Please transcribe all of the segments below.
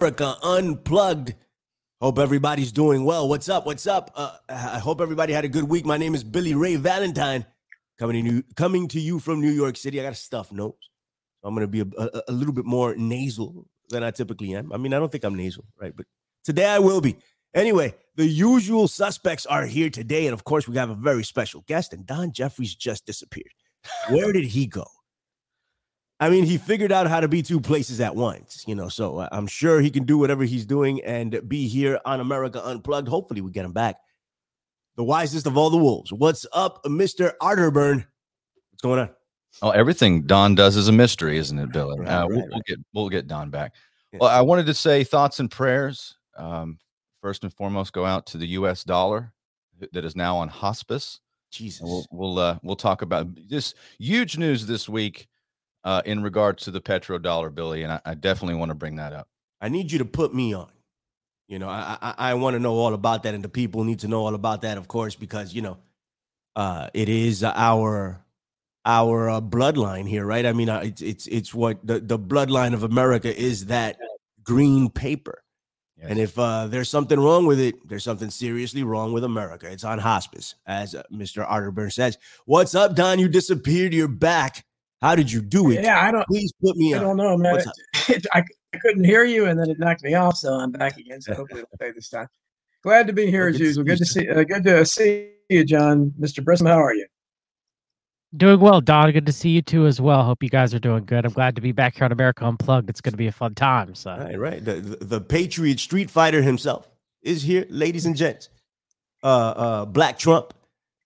America Unplugged. Hope everybody's doing well. What's up? What's up? Uh, I hope everybody had a good week. My name is Billy Ray Valentine, coming to you, coming to you from New York City. I got a stuffed nose, so I'm going to be a, a, a little bit more nasal than I typically am. I mean, I don't think I'm nasal, right? But today I will be. Anyway, the usual suspects are here today, and of course, we have a very special guest. And Don Jeffries just disappeared. Where did he go? I mean, he figured out how to be two places at once, you know. So uh, I'm sure he can do whatever he's doing and be here on America Unplugged. Hopefully, we get him back. The wisest of all the wolves. What's up, Mister Arterburn? What's going on? Oh, everything Don does is a mystery, isn't it, Billy? Right, uh, right, we'll, right. we'll get we'll get Don back. Yeah. Well, I wanted to say thoughts and prayers. Um, first and foremost, go out to the U.S. dollar that is now on hospice. Jesus. And We'll we'll uh, we'll talk about this huge news this week uh, in regards to the petrodollar, Billy, and I, I definitely want to bring that up. I need you to put me on. You know, I I, I want to know all about that, and the people need to know all about that, of course, because you know, uh, it is our our uh, bloodline here, right? I mean, uh, it's it's it's what the the bloodline of America is that green paper. And if uh, there's something wrong with it, there's something seriously wrong with America. It's on hospice, as uh, Mr. Arterburn says. What's up, Don? You disappeared. You're back. How did you do it? Yeah, I don't, Please put me I on. don't know, man. What's It, I, I couldn't hear you, and then it knocked me off, so I'm back again. So hopefully it'll stay this time. Glad to be here Well, as good to usual. see you, Good to see, uh, good to see you, John. Mr. Brissom, how are you? Doing well, Don. Good to see you too as well. Hope you guys are doing good. I'm glad to be back here on America Unplugged. It's going to be a fun time. So Right, right. The, the the Patriot Street Fighter himself is here, ladies and gents. Uh, uh, Black Trump.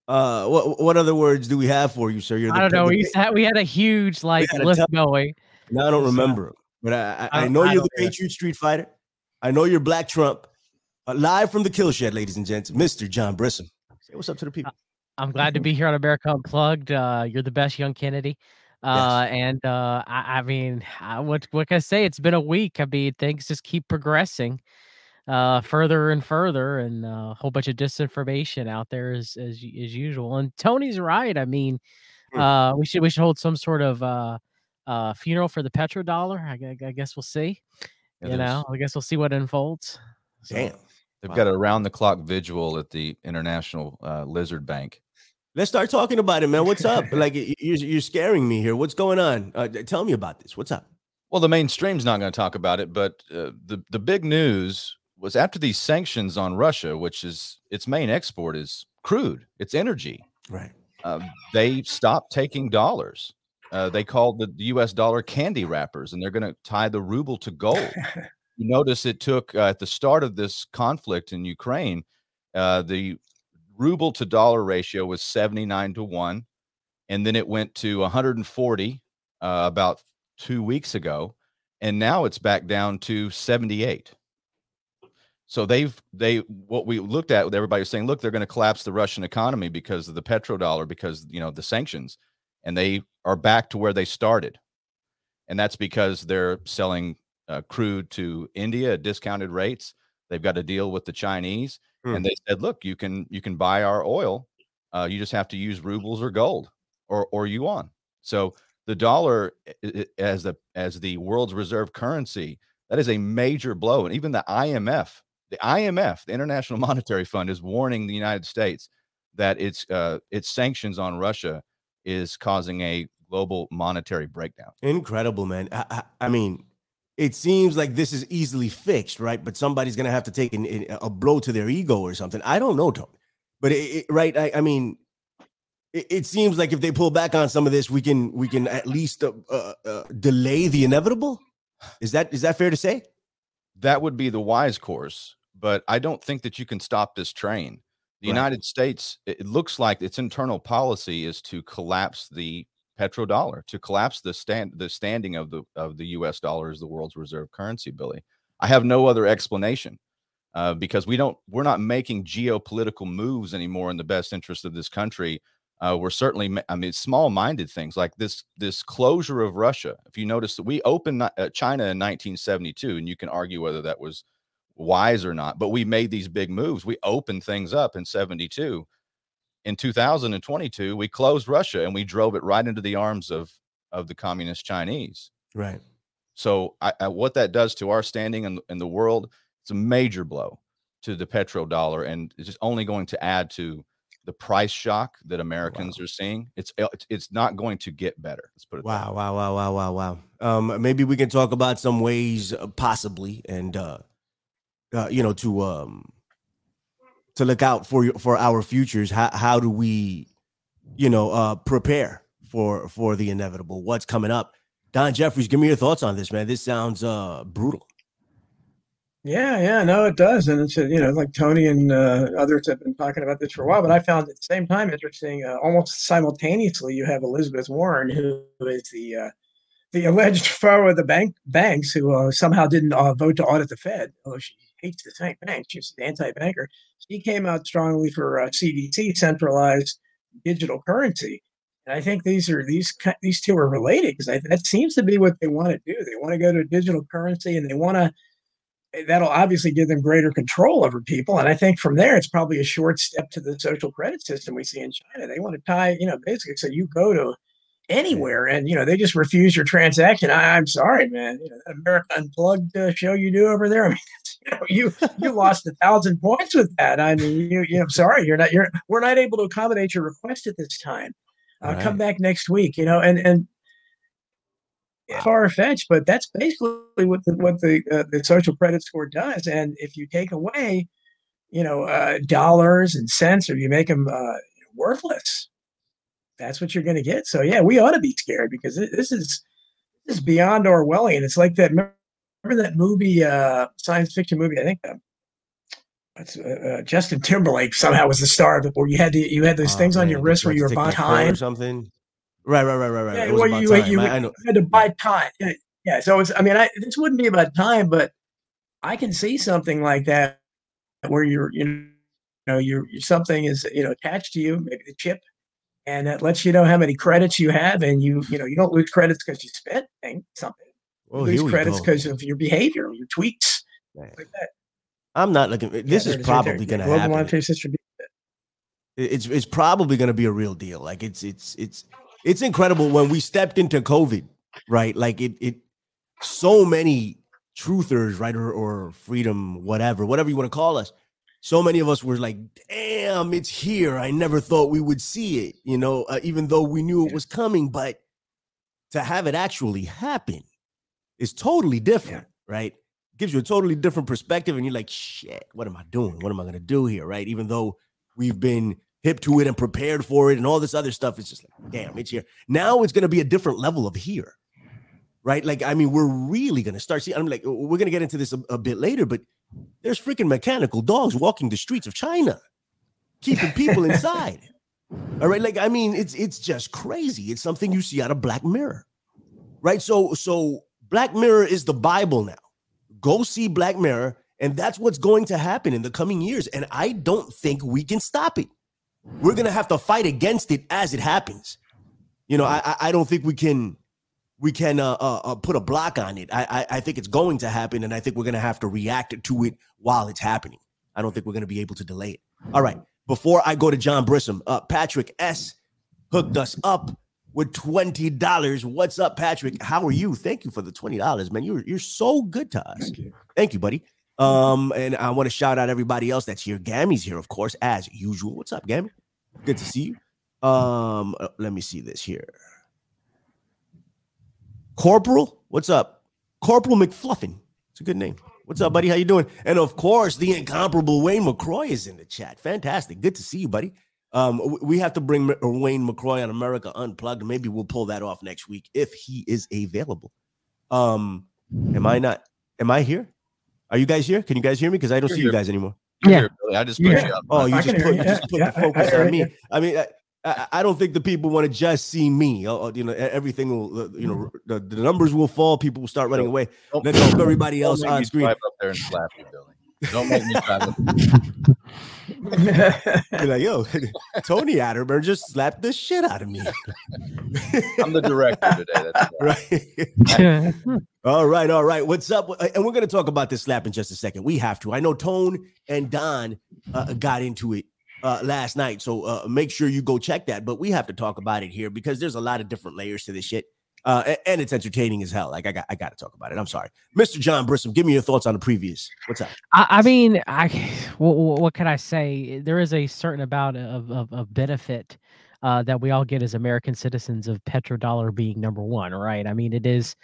Uh, what what other words do we have for you, sir? You're I don't know. We have, we had a huge like had a list tough- going. Now I don't remember, but I I, I know I you're the. Patriot Street Fighter. I know you're Black Trump. Uh, live from the kill shed, ladies and gents, Mr. John Brissom. Say what's up to the people. I'm glad to be here on America Unplugged. Uh, you're the best, young Kennedy. Uh, and uh, I, I mean, I, what what can I say? It's been a week. I mean, things just keep progressing uh further and further and uh, a whole bunch of disinformation out there as as as usual and tony's right i mean Hmm. uh we should we should hold some sort of uh uh funeral for the petrodollar i, gu- I guess we'll see Yeah, you know i guess we'll see what unfolds So, Damn. they've Wow. got a round the clock vigil at the International uh, Lizard Bank. Let's start talking about it, man. What's up? like you're you're scaring me here. What's going on? Uh, tell me about this. What's up? Well, the mainstream's not going to talk about it, but uh, the the big news was after these sanctions on Russia, which is its main export is crude, it's energy. Right. Uh, they stopped taking dollars. Uh, they called the U.S. dollar candy wrappers, and they're going to tie the ruble to gold. you notice it took uh, at the start of this conflict in Ukraine, uh, the ruble to dollar ratio was 79 to 1 and then it went to 140 uh, about 2 weeks ago and now it's back down to 78 so they've they what we looked at with everybody was saying look they're going to collapse the russian economy because of the petrodollar because you know the sanctions and they are back to where they started and that's because they're selling uh, crude to India at discounted rates. They've got a deal with the Chinese, Hmm. and they said, "Look, you can you can buy our oil. Uh, you just have to use rubles or gold or or yuan." So the dollar as the as the world's reserve currency that is a major blow, and even the IMF, the IMF, the International Monetary Fund, is warning the United States that its uh, its sanctions on Russia is causing a global monetary breakdown. Incredible, man. I, I, I mean, it seems like this is easily fixed, right? But somebody's gonna have to take an, an- a blow to their ego or something. I don't know, Tony. But it, it- right, I, I mean, it, it seems like if they pull back on some of this, we can we can at least uh, uh, uh, delay the inevitable. Is that is that fair to say? that would be the wise course but i don't think that you can stop this train. The Right. united states it looks like its internal policy is to collapse the petrodollar to collapse the stand the standing of the of the us dollar as the world's reserve currency billy. I have no other explanation uh, because we don't we're not making geopolitical moves anymore in the best interest of this country. Uh, we're certainly i mean small-minded things like this this closure of russia. If you notice that we opened uh, china in 1972 and you can argue whether that was wise or not but we made these big moves we opened things up in 72 in 2022 we closed russia and we drove it right into the arms of of the communist chinese Right. So, I, I, what that does to our standing in, in the world, it's a major blow to the petrodollar, and it's just only going to add to the price shock that Americans wow. are seeing. It's it's not going to get better. Let's put it. Wow! Wow! Wow! Wow! Wow! Wow! Um, maybe we can talk about some ways, uh, possibly, and uh, uh, you know, to um, to look out for for our futures. How how do we, you know, uh, prepare for for the inevitable? What's coming up? Don Jeffries, give me your thoughts on this, man. This sounds uh brutal. Yeah, yeah, no, it does, and it's you know like Tony and uh, others have been talking about this for a while. But I found at the same time interesting. Uh, almost simultaneously, you have Elizabeth Warren, who is the uh, the alleged foe of the bank banks, who uh, somehow didn't uh, vote to audit the Fed, although she hates the bank. She's an anti-banker. She came out strongly for CDC, uh, centralized digital currency. And I think these are these these two are related because that seems to be what they want to do. They want to go to digital currency, and they want to that'll obviously give them greater control over people. And I think from there, it's probably a short step to the social credit system we see in China. They want to tie, you know, basically, so you go to anywhere and, you know, they just refuse your transaction. I, am sorry, man. You know, that America Unplugged uh, show you do over there. I mean, know, you you lost a thousand points with that. I mean, you, you I'm sorry, you're not, you're, we're not able to accommodate your request at this time. Uh, right. Come back next week, you know, and, and, far fetched, but that's basically what the what the uh, the social credit score does. And if you take away, you know, uh, dollars and cents, or you make them uh, worthless, that's what you're going to get. So yeah, we ought to be scared because this is this is beyond Orwellian. It's like that. Remember that movie, uh, science fiction movie? I think. Uh, uh, uh, Justin Timberlake somehow was the star of it, where you had the, you had those oh, things man, on your wrist where you were buying time or something. Right, right, right, right, right. Yeah, well, you, you, you, I, you had to buy time. Yeah, yeah. So it's, I mean, I, this wouldn't be about time, but I can see something like that where you're, you know, you're, something is, you know, attached to you, maybe the chip, and that lets you know how many credits you have, and you, you know, you don't lose credits because you spent something. Well, you lose credits because of your behavior, your tweets. like that. I'm not looking. This yeah, is probably going to happen. Monetary. It's it's probably going to be a real deal. Like it's it's it's it's incredible when we stepped into COVID, right? Like it, it, so many truthers, right, or, or freedom, whatever, whatever you want to call us. So many of us were like, "Damn, it's here! I never thought we would see it." You know, uh, even though we knew it was coming, but to have it actually happen is totally different, yeah. right? gives you a totally different perspective, and you're like, "Shit, what am I doing? What am I gonna do here?" Right? Even though we've been hip to it and prepared for it and all this other stuff. It's just like, damn, it's here. Now it's going to be a different level of here, right? Like, I mean, we're really going to start seeing, I'm like, we're going to get into this a, a, bit later, but there's freaking mechanical dogs walking the streets of China, keeping people inside. All right. Like, I mean, it's, it's just crazy. It's something you see out of Black Mirror, right? So, so Black Mirror is the Bible now. Go see Black Mirror. And that's what's going to happen in the coming years. And I don't think we can stop it. We're gonna have to fight against it as it happens. You know, I I don't think we can we can uh, uh, uh, put a block on it. I, I I think it's going to happen, and I think we're gonna have to react to it while it's happening. I don't think we're gonna be able to delay it. All right. Before I go to John Brissom, uh, Patrick S hooked us up with twenty dollars. What's up, Patrick? How are you? Thank you for the twenty dollars, man. You're you're so good to us. Thank you, Thank you buddy. Um, and I want to shout out everybody else that's here. Gammy's here, of course, as usual. What's up, Gammy? Good to see you. Um, uh, let me see this here. Corporal, what's up? Corporal McFluffin. It's a good name. What's up, buddy? How you doing? And of course, the incomparable Wayne McCroy is in the chat. Fantastic. Good to see you, buddy. Um, we have to bring Wayne McCroy on America Unplugged. Maybe we'll pull that off next week if he is available. Um, am I not? Am I here? Are you guys here? Can you guys hear me? Because I don't You're see here. you guys anymore. Yeah. I just put yeah. you up. Oh, you just put, you just put yeah, the focus I, I, on me. I mean, I, I, don't think the people want to just see me. You know, everything will, uh, you know, the, the numbers will fall. People will start running away. Let's help everybody else on screen. Up there and slap you, Billy. Don't make me try You're like, yo, Tony Arterburn just slapped the shit out of me. I'm the director today. That's right. all right, all right. What's up? And we're going to talk about this slap in just a second. We have to. I know Tone and Don uh, got into it uh, last night, so uh, make sure you go check that. But we have to talk about it here because there's a lot of different layers to this shit. Uh, and it's entertaining as hell. Like I got, I got to talk about it. I'm sorry, Mr. John Brissom. Give me your thoughts on the previous. What's up? I, I mean, I what, what can I say? There is a certain amount of of, of benefit uh, that we all get as American citizens of petrodollar being number one, right? I mean, it is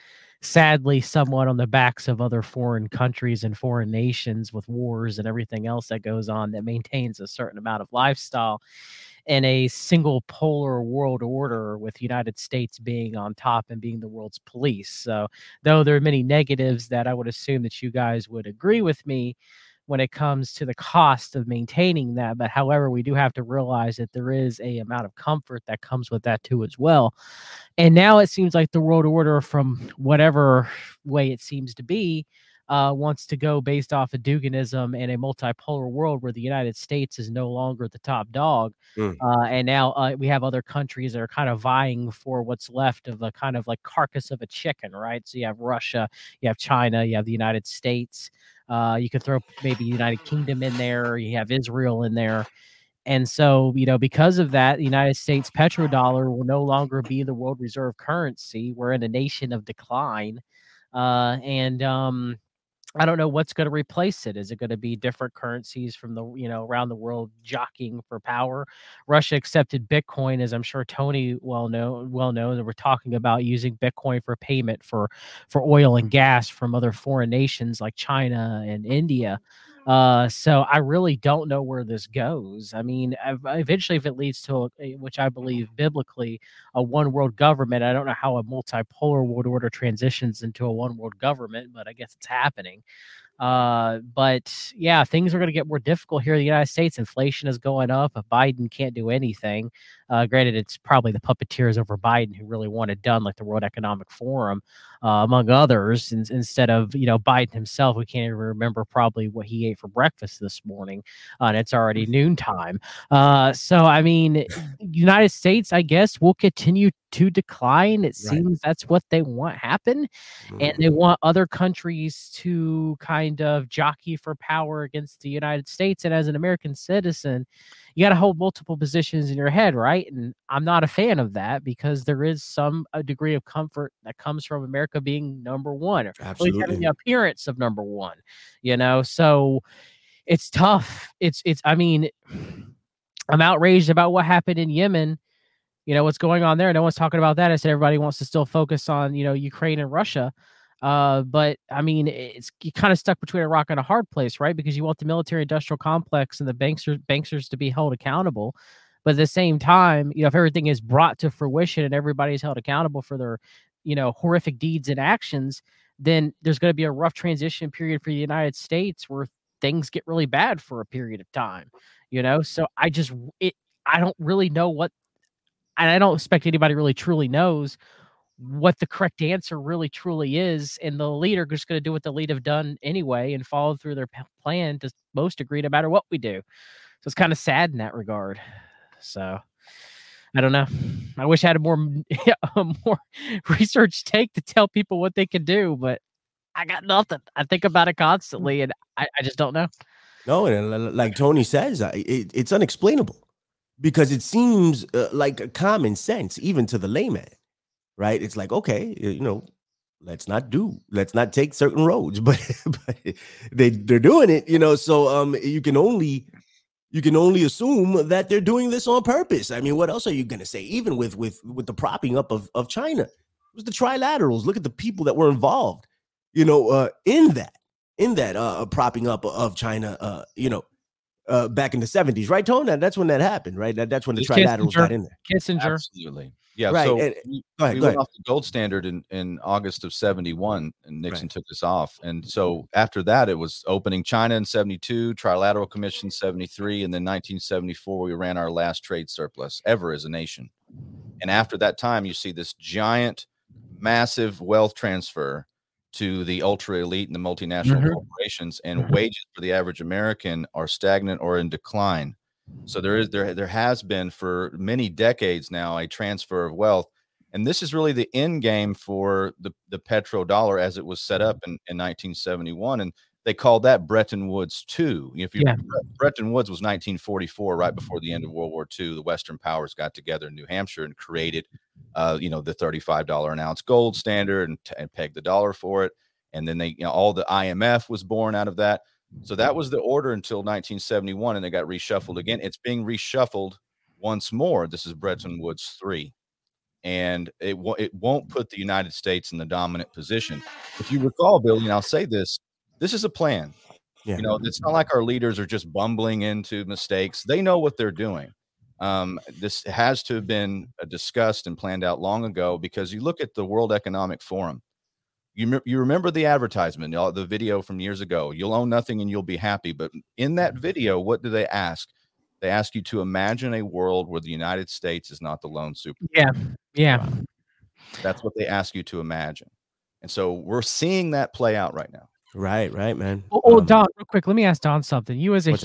sadly somewhat on the backs of other foreign countries and foreign nations with wars and everything else that goes on that maintains a certain amount of lifestyle in a single polar world order with united states being on top and being the world's police so though there are many negatives that i would assume that you guys would agree with me when it comes to the cost of maintaining that. But however, we do have to realize that there is a amount of comfort that comes with that too as well. And now it seems like the world order, from whatever way it seems to be, uh, wants to go based off of Duginism and a multipolar world where the United States is no longer the top dog. Mm. Uh, and now uh, we have other countries that are kind of vying for what's left of a kind of like carcass of a chicken, right? So you have Russia, you have China, you have the United States. Uh, you could throw maybe United Kingdom in there. You have Israel in there. And so, you know, because of that, the United States petrodollar will no longer be the world reserve currency. We're in a nation of decline. Uh, and um, I don't know what's going to replace it. Is it going to be different currencies from the you know around the world jockeying for power? Russia accepted Bitcoin, as I'm sure Tony well know well knows. And we're talking about using Bitcoin for payment for for oil and mm-hmm. gas from other foreign nations like China and India. Uh, so I really don't know where this goes. I mean, eventually, if it leads to, a, which I believe biblically, a one world government, I don't know how a multipolar world order transitions into a one world government, but I guess it's happening. Uh, but yeah, things are going to get more difficult here in the United States. Inflation is going up. Biden can't do anything. Uh, granted, it's probably the puppeteers over Biden who really want it done, like the World Economic Forum, uh, among others. In, instead of you know Biden himself, we can't even remember probably what he ate for breakfast this morning, uh, and it's already mm-hmm. noontime. Uh, so I mean, United States, I guess, will continue to decline. It right. seems that's what they want happen, mm-hmm. and they want other countries to kind of jockey for power against the United States. And as an American citizen, you got to hold multiple positions in your head, right? And I'm not a fan of that because there is some a degree of comfort that comes from America being number one, or Absolutely. having the appearance of number one. You know, so it's tough. It's it's. I mean, I'm outraged about what happened in Yemen. You know what's going on there. No one's talking about that. I said everybody wants to still focus on you know Ukraine and Russia. Uh, but I mean, it's you kind of stuck between a rock and a hard place, right? Because you want the military industrial complex and the banksters banksters to be held accountable. But at the same time, you know, if everything is brought to fruition and everybody's held accountable for their, you know, horrific deeds and actions, then there's going to be a rough transition period for the United States where things get really bad for a period of time, you know? So I just, it, I don't really know what, and I don't expect anybody really truly knows what the correct answer really truly is. And the leader just going to do what the lead have done anyway and follow through their plan to most degree, no matter what we do. So it's kind of sad in that regard. So I don't know. I wish I had a more a more research take to tell people what they can do, but I got nothing. I think about it constantly, and I, I just don't know. No, and like Tony says, it, it's unexplainable because it seems uh, like common sense even to the layman right? It's like, okay, you know, let's not do, let's not take certain roads, but, but they they're doing it, you know. So um, you can only you can only assume that they're doing this on purpose. I mean, what else are you gonna say? Even with with with the propping up of of China, it was the trilaterals. Look at the people that were involved, you know, uh, in that in that uh, propping up of China, uh, you know, uh, back in the 70s, right, Tone? That's when that happened, right? That, that's when the trilaterals got in there. Kissinger. Absolutely. Yeah. Right. So and, we, go ahead, we go went ahead. off the gold standard in, in August of 71, and Nixon right. took us off. And so after that, it was opening China in 72, Trilateral Commission 73, and then 1974, we ran our last trade surplus ever as a nation. And after that time, you see this giant, massive wealth transfer to the ultra elite and the multinational mm-hmm. corporations, and mm-hmm. wages for the average American are stagnant or in decline. So there is there there has been for many decades now a transfer of wealth, and this is really the end game for the the petrodollar as it was set up in, in 1971, and they called that Bretton Woods two. If you yeah. Bretton Woods was 1944, right before the end of World War II. The Western powers got together in New Hampshire and created uh, you know, the $35 an ounce gold standard and, and peg the dollar for it. And then they, you know, all the IMF was born out of that. So that was the order until 1971, and it got reshuffled again. It's being reshuffled once more. This is Bretton Woods three, and it w- it won't put the United States in the dominant position. If you recall, Billy, and I'll say this: this is a plan. Yeah. You know, it's not like our leaders are just bumbling into mistakes. They know what they're doing. Um, this has to have been uh, discussed and planned out long ago because you look at the World Economic Forum. You, you remember the advertisement, uh, the video from years ago. You'll own nothing and you'll be happy. But in that mm-hmm. video, what do they ask? They ask you to imagine a world where the United States is not the lone super. Yeah, yeah. That's what they ask you to imagine, and so we're seeing that play out right now. Right, right, man. Oh, oh um, Don, real quick, let me ask Don something. You as a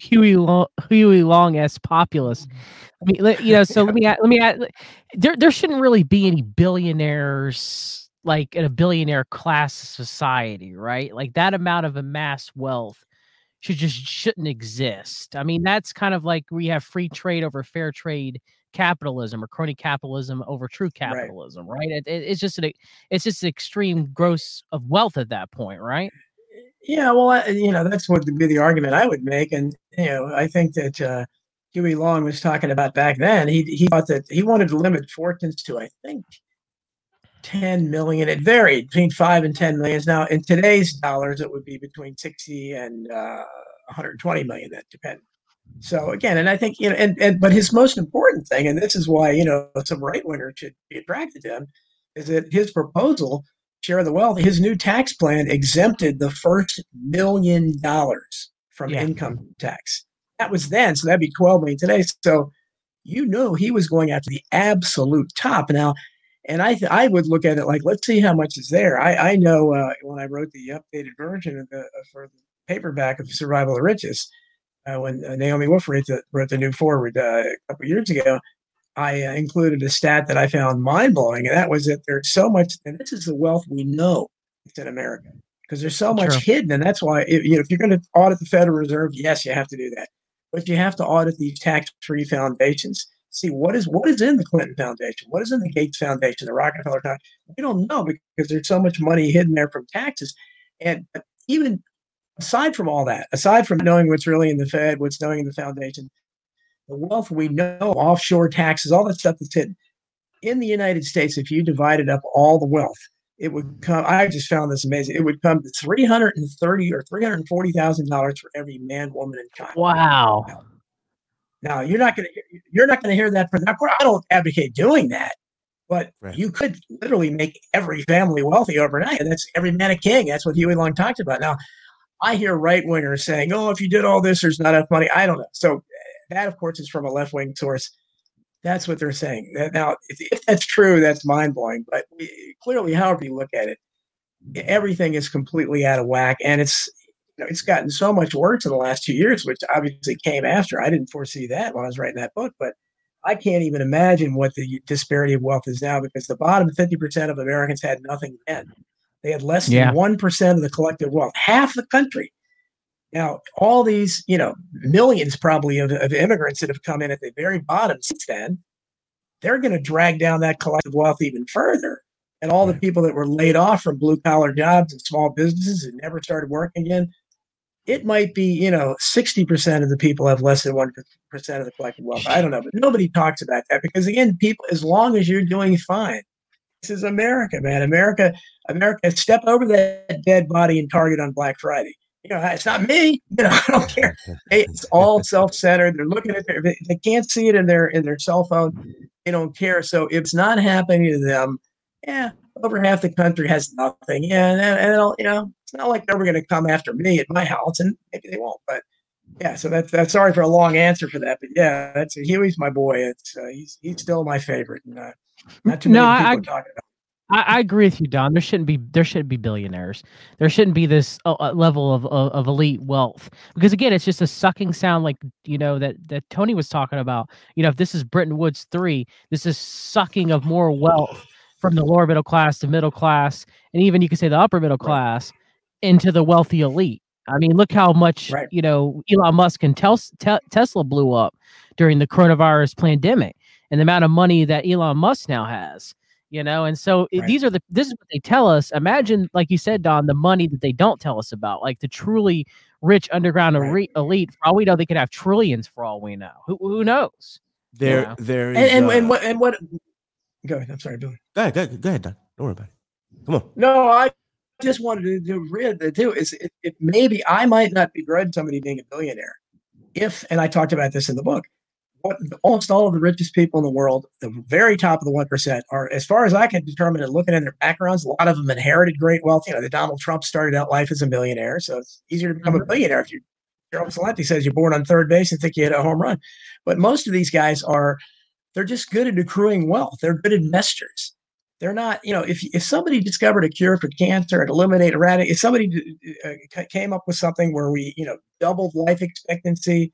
Huey Long, Huey Long s populist. Mm-hmm. I mean, you know, so let me let me add. There, there shouldn't really be any billionaires like in a billionaire class society, right? Like that amount of amassed wealth should just shouldn't exist. I mean, that's kind of like we have free trade over fair trade capitalism or crony capitalism over true capitalism, right? right? It, it, it's just an it's just an extreme gross of wealth at that point, right? Yeah, well, I, you know, that's what would be the argument I would make, and you know, I think that uh, Huey Long was talking about back then. He he thought that he wanted to limit fortunes to, I think, 10 million. It varied between five and 10 millions. Now, in today's dollars, it would be between 60 and uh, 120 million. That depends. So again, and I think you know, and, and but his most important thing, and this is why you know some right wingers should be attracted to him, is that his proposal, share the wealth, his new tax plan exempted the first million dollars from yeah. income tax. That was then, so that'd be 12 million today. So you know he was going after the absolute top. Now, and I th- I would look at it like, let's see how much is there. I I know uh, when I wrote the updated version of the uh, for the paperback of Survival of Riches uh, when uh, Naomi Wolf wrote the, wrote the new forward uh, a couple years ago, I uh, included a stat that I found mind blowing, and that was that there's so much, and this is the wealth we know it's in America because there's so much hidden, and that's why if, you know, if you're going to audit the Federal Reserve, yes, you have to do that, but you have to audit these tax-free foundations. See what is what is in the Clinton Foundation, what is in the Gates Foundation, the Rockefeller Foundation. We don't know because there's so much money hidden there from taxes, and even aside from all that, aside from knowing what's really in the Fed, what's knowing in the foundation, the wealth we know, offshore taxes, all that stuff that's hidden. In the United States, if you divided up all the wealth, it would come. I just found this amazing. It would come to three hundred and thirty or three hundred forty thousand dollars for every man, woman, and child. Wow. Now, you're not going to you're not going to hear that from that. I don't advocate doing that, but right. you could literally make every family wealthy overnight, and that's every man a king. That's what Huey Long talked about. Now, I hear right wingers saying, "Oh, if you did all this, there's not enough money." I don't know. So that, of course, is from a left wing source. That's what they're saying. Now, if, if that's true, that's mind blowing. But we, clearly, however you look at it, everything is completely out of whack, and it's know, it's gotten so much worse in the last two years, which obviously came after. I didn't foresee that when I was writing that book, but I can't even imagine what the disparity of wealth is now because the bottom 50% of Americans had nothing then. They had less than yeah. 1% of the collective wealth, half the country. Now, all these, you know, millions probably of, of immigrants that have come in at the very bottom since then, they're going to drag down that collective wealth even further. And all the people that were laid off from blue collar jobs and small businesses and never started working again, it might be, you know, 60% of the people have less than 1% of the collective wealth. I don't know, but nobody talks about that because, again, people, as long as you're doing fine, this is America, man. America, America, step over that dead body in Target on Black Friday. You know, it's not me. You know, I don't care. It's all self-centered. They're looking at their. They can't see it in their in their cell phone. They don't care. So if it's not happening to them, yeah, over half the country has nothing. Yeah, and, and you know, it's not like they're going to come after me at my house, and maybe they won't. But yeah, so that's that's sorry for a long answer for that, but yeah, that's Huey's my boy. It's uh, he's he's still my favorite, and uh, not too many no, people I, talking about. I, I, agree with you, Don. There shouldn't be there shouldn't be billionaires. There shouldn't be this uh, uh, level of, of, of elite wealth because again, it's just a sucking sound like you know that that Tony was talking about. You know, if this is Bretton Woods three, this is sucking of more wealth from the lower middle class to middle class, and even you could say the upper middle class right. Into the wealthy elite. I mean, look how much right. you know Elon Musk and Tel- Te- Tesla blew up during the coronavirus pandemic and the amount of money that Elon Musk now has. You know, and so right. these are the this is what they tell us. Imagine, like you said, Don, the money that they don't tell us about, like the truly rich underground right. elite. For all we know, they could have trillions. For all we know, who who knows? There, you know? there is, and, and, uh, and, what and what? Go ahead. I'm sorry, Billy. Go ahead. Go ahead, go ahead Don. Don't worry about it. Come on. No, I just wanted to do read the too is it, it, maybe I might not begrudge somebody being a billionaire if, and I talked about this in the book, what almost all of the richest people in the world, the very top of the one percent, are as far as I can determine and looking at their backgrounds, a lot of them inherited great wealth. You know, the Donald Trump started out life as a millionaire, so it's easier to become a mm-hmm. billionaire if you. Gerald Celente says you're born on third base and think you hit a home run, but most of these guys are, they're just good at accruing wealth. They're good investors they're not you know if if somebody discovered a cure for cancer and eliminate erratic if somebody uh, came up with something where we you know doubled life expectancy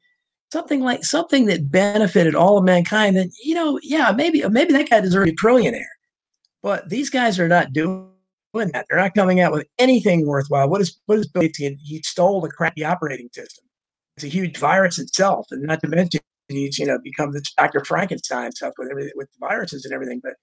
something like something that benefited all of mankind then you know yeah maybe maybe that guy deserves a trillionaire. But these guys are not doing that. They're not coming out with anything worthwhile. What is what is Bill Gates? He stole the crappy operating system. It's a huge virus itself and not to mention he's you know become this Dr. Frankenstein stuff with everything with viruses and everything but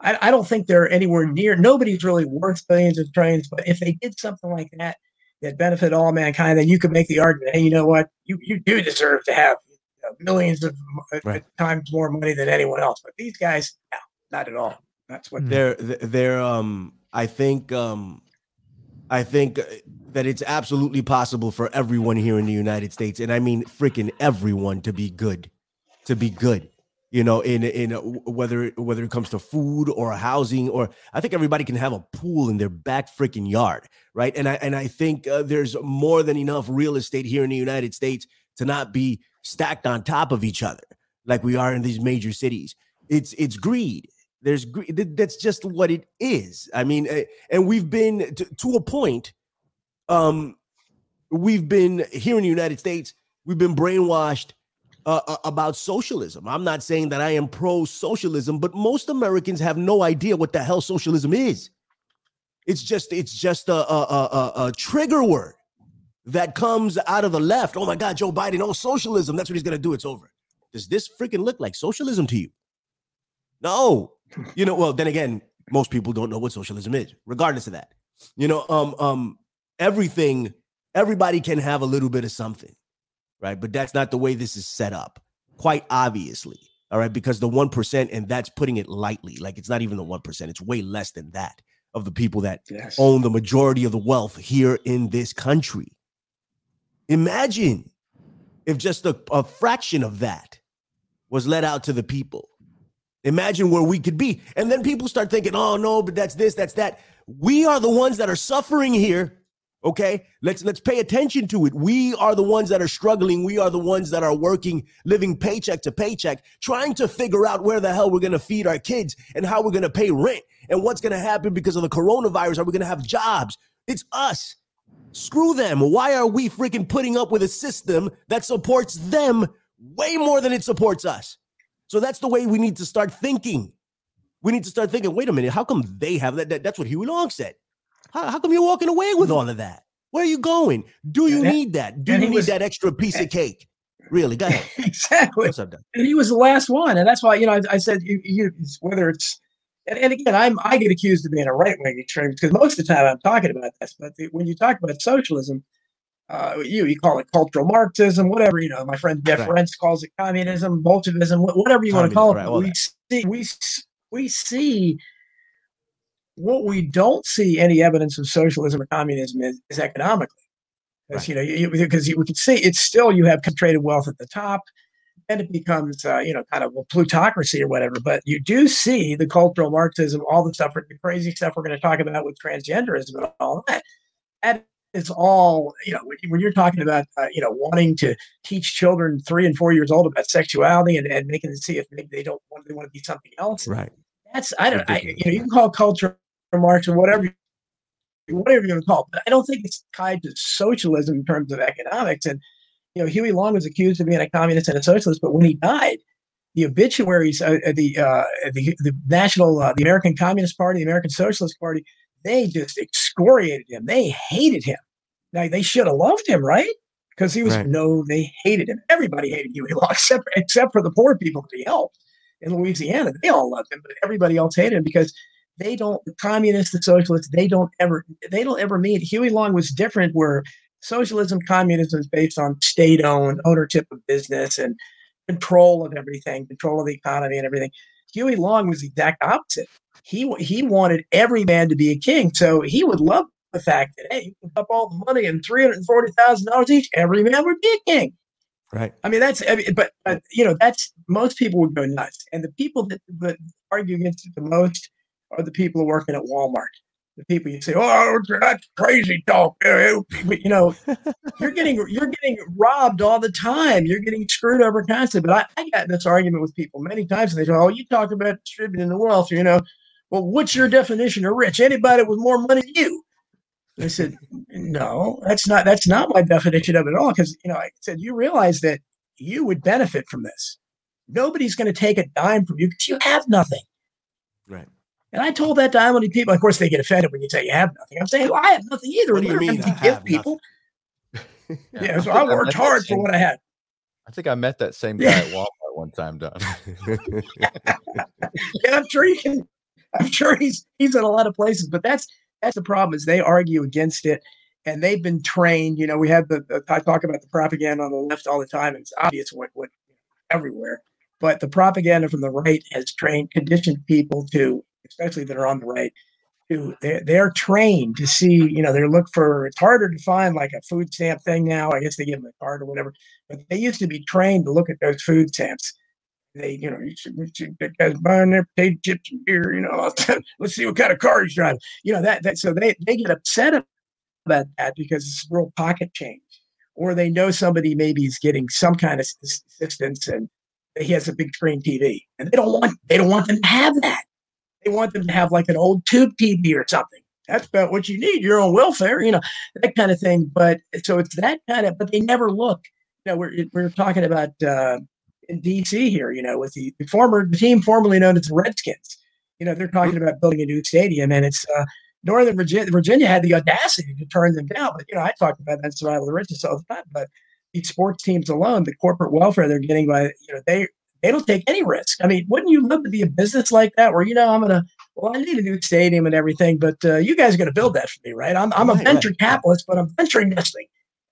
I, I don't think they're anywhere near. Nobody's really worth billions of trillions. But if they did something like that that benefit all mankind, then you could make the argument, hey, you know what? You you do deserve to have you know, millions of uh, right. times more money than anyone else. But these guys, no, not at all. That's what they're they're um. I think um. I think uh, that it's absolutely possible for everyone here in the United States, and I mean freaking everyone, to be good, to be good you know in in whether whether it comes to food or housing or i think everybody can have a pool in their back freaking yard right? And i and i think uh, there's more than enough real estate here in the united states to not be stacked on top of each other like we are in these major cities. It's it's greed. There's greed that's just what it is. I mean eh, and we've been to, to a point um we've been here in the united states we've been brainwashed uh, uh, about socialism. I'm not saying that I am pro socialism, but most Americans have no idea what the hell socialism is. It's just it's just a, a, a, a trigger word that comes out of the left. Oh my God, Joe Biden, oh socialism, that's what he's gonna do. It's over. Does this freaking look like socialism to you? No. You know, well, then again, most people don't know what socialism is, regardless of that. You know, um, um, everything, everybody can have a little bit of something right? But that's not the way this is set up, quite obviously. All right, because the 1%, and that's putting it lightly, like it's not even the 1%, it's way less than that of the people that yes. own the majority of the wealth here in this country. Imagine if just a, a fraction of that was let out to the people. Imagine where we could be. And then people start thinking, oh, no, but that's this, that's that. We are the ones that are suffering here Okay, let's let's pay attention to it. We are the ones that are struggling. We are the ones that are working, living paycheck to paycheck, trying to figure out where the hell we're going to feed our kids and how we're going to pay rent and what's going to happen because of the coronavirus. Are we going to have jobs? It's us. Screw them. Why are we freaking putting up with a system that supports them way more than it supports us? So that's the way we need to start thinking. We need to start thinking, wait a minute, how come they have that? that that's what Huey Long said. How, how come you're walking away with all of that? Where are you going? Do you need that? Do you need was, that extra piece of cake? Really? Go ahead. exactly. And he was the last one, and that's why you know I, I said you, you whether it's and, and, again I'm I get accused of being a right wing extremist because most of the time I'm talking about this, but the, when you talk about socialism, uh, you you call it cultural Marxism, whatever you know. My friend Jeff right. Rense calls it communism, Bolshevism, whatever you want to call it. Right, we see we we see what we don't see any evidence of socialism or communism is, is economically. Because right. you know, because we can see it's still you have concentrated wealth at the top, and it becomes uh, you know kind of a plutocracy or whatever. But you do see the cultural Marxism, all the stuff, the crazy stuff we're going to talk about with transgenderism and all that. And it's all you know when you're talking about uh, you know wanting to teach children three and four years old about sexuality and, and making them see if maybe they don't want they want to be something else. Right. That's I don't I, you know you can call culture Marx or whatever whatever you're going to call it. But I don't think it's tied to socialism in terms of economics. And you know, Huey Long was accused of being a communist and a socialist, but when he died, the obituaries, uh, uh the, uh, the the national, uh, the American Communist Party, the American Socialist Party, they just excoriated him. They hated him. Now they should have loved him, right? Because he was right. no, they hated him. Everybody hated Huey Long, except except for the poor people that he helped. in Louisiana. They all loved him, but everybody else hated him because they don't the communists, the socialists, they don't ever they don't ever meet. Huey Long was different where socialism, communism is based on state-owned ownership of business and control of everything, control of the economy and everything. Huey Long was the exact opposite. He he wanted every man to be a king, so he would love the fact that hey, you can up all the money and three hundred and forty thousand dollars each, every man would be a king. Right. I mean, that's I mean, but, but you know that's most people would go nuts, and the people that, that argue against it the most are the people working at Walmart. The people you say, "Oh, that's crazy talk," you know, you're getting you're getting robbed all the time. You're getting screwed over constantly. But I, I got this argument with people many times, and they say, "Oh, you talk about distributing the wealth, you know." Well, what's your definition of rich? Anybody with more money than you? I said, no, that's not that's not my definition of it all. Because you know, I said you realize that you would benefit from this. Nobody's going to take a dime from you because you have nothing. Right. And I told that to how many people. Of course, they get offended when you say you have nothing. I'm saying well, I have nothing either. What do you mean? To give people. yeah, yeah, so I worked hard for what I had. I think I met that same guy at Walmart one time, Don. yeah, I'm sure you can. I'm sure he's he's in a lot of places, but that's that's the problem is they argue against it and they've been trained. You know, we have the, the I talk about the propaganda on the left all the time. It's obvious what what everywhere, but the propaganda from the right has trained, conditioned people to, especially that are on the right, to they're, they're trained to see. You know, they're look for. It's harder to find like a food stamp thing now. I guess they give them a card or whatever, but they used to be trained to look at those food stamps they, you know, you should, you should that guy's buying their potato chips and beer, you know, let's see what kind of car he's driving. You know, that, that so they, they get upset about that because it's real pocket change. Or they know somebody maybe is getting some kind of assistance and he has a big screen TV. And they don't want they don't want them to have that. They want them to have like an old tube TV or something. That's about what you need, your own welfare, you know, that kind of thing. But so it's that kind of, but they never look. You know, we're we're talking about uh, in DC here, you know, with the, the former the team formerly known as the Redskins. You know, they're talking about building a new stadium, and it's uh, Northern Virginia. Virginia had the audacity to turn them down, but you know, I talked about that survival of the richest all the time. But these sports teams alone, the corporate welfare they're getting by you know they they don't take any risk. I mean, wouldn't you love to be a business like that, where you know I'm gonna well, I need a new stadium and everything, but uh, you guys are gonna build that for me, right? I'm I'm right, a venture right. capitalist, but I'm venture investing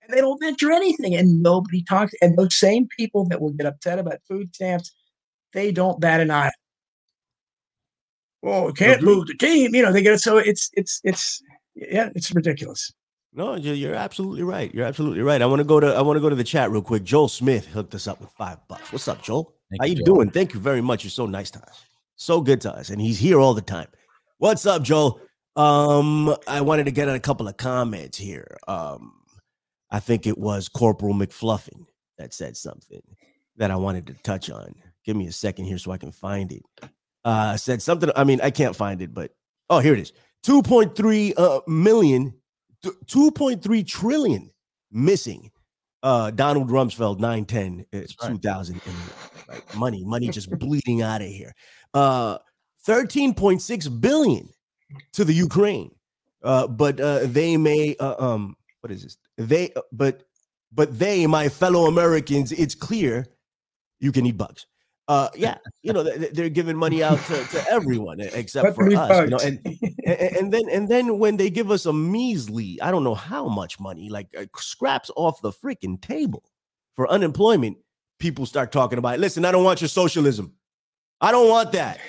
and they don't venture anything and nobody talks. And those same people that will get upset about food stamps, they don't bat an eye. Well, we can't move the team. You know, they get it. So it's, it's, it's, yeah, it's ridiculous. No, you're absolutely right. You're absolutely right. I want to go to I want to go to the chat real quick. Joel Smith hooked us up with five bucks. What's up, Joel? Thank How you, Joel. doing? Thank you very much. You're so nice to us. So good to us, and he's here all the time. What's up, Joel? Um, I wanted to get a couple of comments here. Um, I think it was Corporal McFluffin that said something that I wanted to touch on. Give me a second here so I can find it. Uh, said something. I mean, I can't find it, but oh, here it is. 2.3 uh, million, 2.3 trillion missing. Uh, Donald Rumsfeld, 910, uh, 2000. Right. Money, money just bleeding out of here. Uh, 13.6 billion to the Ukraine. Uh, but uh, they may, uh, um, what is this? They, uh, but, but they, my fellow Americans, it's clear you can eat bugs. Uh, yeah, you know they're giving money out to, to everyone except for us. Bugs. You know, and, and, and then and then when they give us a measly, I don't know how much money, like uh, scraps off the freaking table for unemployment, people start talking about. Listen, I don't want your socialism. I don't want that.